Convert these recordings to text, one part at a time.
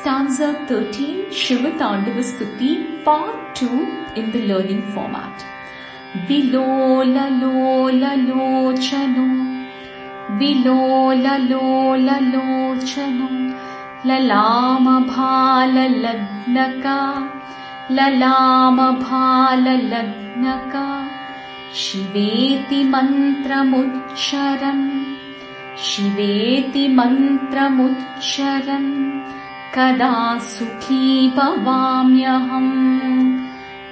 stanza 13 Shiva Tandava Stuti part 2 in the learning format. Vilola lola lochano Vilola lola lochano Lalama bhala lagnaka Lalama bhala lagnaka Shiveti mantramucharam शिवेति मन्त्रमुच्चरन् कदा सुखी भवाम्यहम्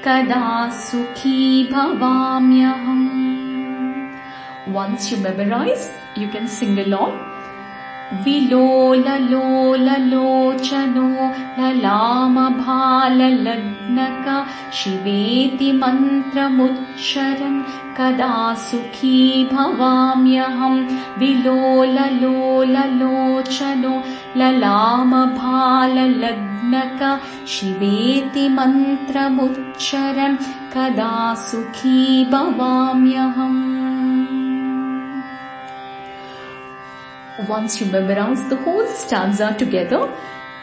कदा सुखी भवाम्यहम् you memorize, you can sing along. विलोललोललोचनो ललामभाललग्नक शिवेति मन्त्रमुच्चरन् कदा सुखी भवाम्यहम् विलोललोललोचनो ललामभाललग्नक शिवेति मन्त्रमुच्चरन् कदा सुखी भवाम्यहम्। Once you memorize the whole stanza together,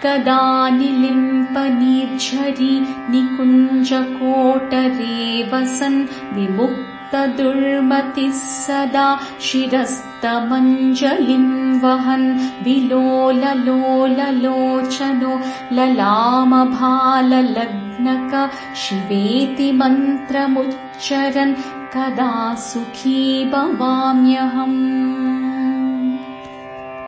कदा निलिम्पनिर्झरि निकुञ्जकोटरे वसन् विमुक्तदुर्मतिः सदा शिरस्तमञ्जलिम् वहन् विलोललोललोचनो ललामभाललग्नक शिवेति मन्त्रमुच्चरन् कदा सुखी भवाम्यहम्